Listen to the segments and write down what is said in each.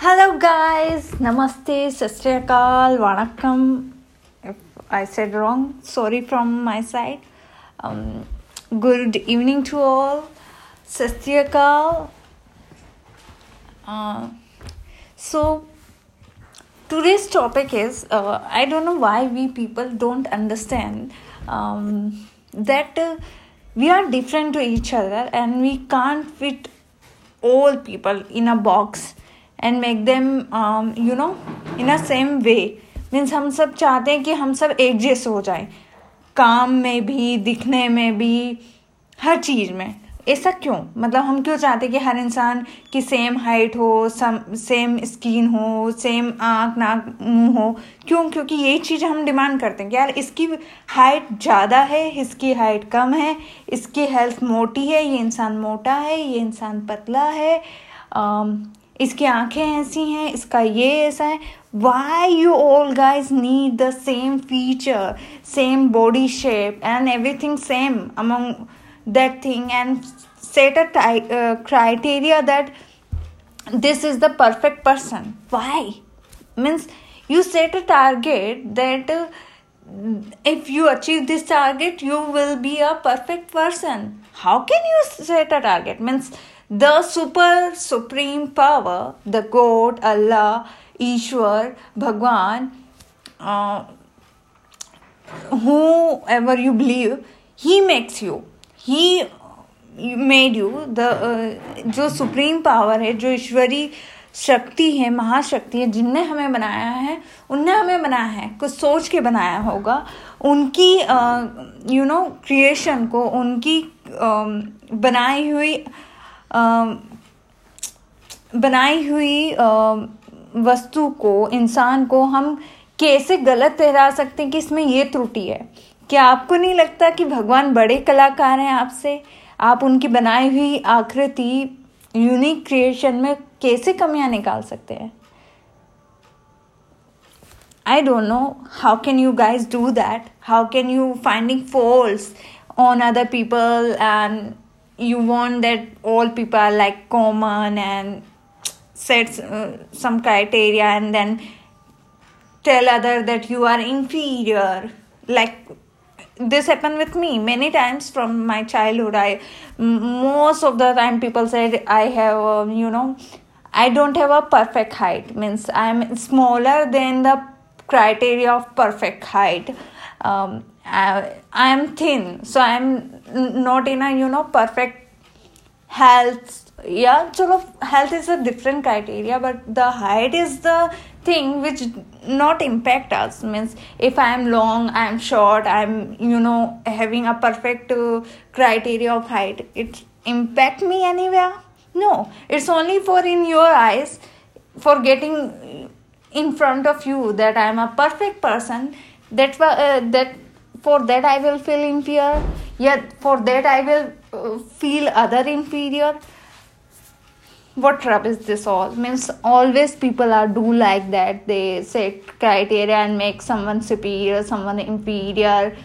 Hello, guys. Namaste, Sat Sri Akal, Vanakkam. If I said wrong, sorry from my side. Um, good evening to all. Sat Sri Akal. Uh, so, today's topic is uh, I don't know why we people don't understand um, that uh, we are different to each other and we can't fit all people in a box and make them you know in a same way means हम सब चाहते हैं कि हम सब एक जैसे हो जाए। काम में भी, दिखने में भी, हर चीज़ में। ऐसा क्यों? मतलब हम क्यों चाहते हैं कि हर इंसान की सेम हाइट हो, सम सेम स्किन हो सेम आँख, नाक, मुँह हो? क्यों? क्योंकि यही चीज़ हम डिमांड करते हैं कि यार इसकी हाइट ज़्यादा है, इसकी हाइट कम है, इसकी हेल्थ मोटी है, ये इंसान मोटा है, ये इंसान पतला है इसकी आँखें ऐसी हैं, इसका ये ऐसा है। Why you all guys need the same feature same body shape and everything same among that thing and set a criteria that this is the perfect person why means you set a target that if you achieve this target you will be a perfect person how can you set a target means the super supreme power, the God, Allah, Ishwar, Bhagwan, uh, whoever you believe, He makes you. He made you the जो supreme power है जो ईश्वरी शक्ति है महाशक्ति है जिनने हमें बनाया है उनने हमें बनाया है कुछ सोच के बनाया होगा उनकी यू नो क्रिएशन को उनकी uh, बनाई हुई बनाई हुई वस्तु को, इंसान को हम कैसे गलत ठहरा सकते हैं कि इसमें ये त्रुटि है? क्या आपको नहीं लगता कि भगवान बड़े कलाकार हैं आपसे? आप उनकी बनाई हुई आकृति यूनिक क्रिएशन में कैसे कमियाँ निकाल सकते हैं? I don't know how can you guys do that how can you finding faults on other people and you want that all people are like common and set uh, some criteria and then tell other that you are inferior. Like this happened with me many times from my childhood. I most of the time people said i have um, you know i don't have a perfect height. Means i'm smaller than the criteria of perfect height. Um, I, I am thin so i'm not in a you know perfect health. Yeah chalo health is a different criteria but the height is the thing which not impact us. Means if i am long i am short i am you know having a perfect uh, criteria of height it impact me anywhere? No. It's only for in your eyes for getting in front of you that i am a perfect person that uh, that for that i will feel inferior yet for that i will uh, feel other inferior. What rubbish this all? Means always people are do like that. They set criteria and make someone superior someone inferior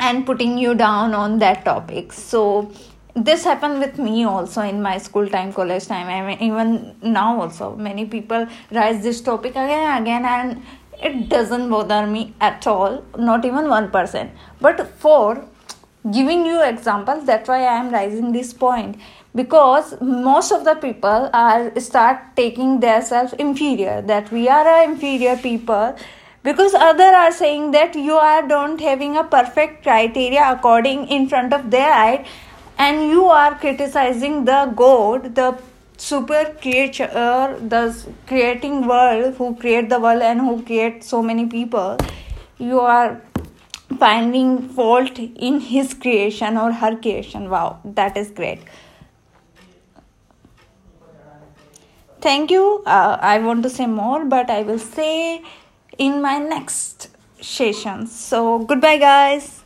and putting you down on that topic. So this happened with me also in my school time college time. I mean, even now also many people rise this topic again and again and it doesn't bother me at all not even one percent. But for giving you examples that's why i am raising this point. Because most of the people are start taking themselves inferior that we are a inferior people. Because other are saying that you are don't having a perfect criteria according in front of their eye and you are criticizing the god the super creature the creating world who create the world and who create so many people you are finding fault in his creation or her creation. Wow, that is great. Thank you. Uh, I want to say more, but I will say in my next session. So, goodbye, guys.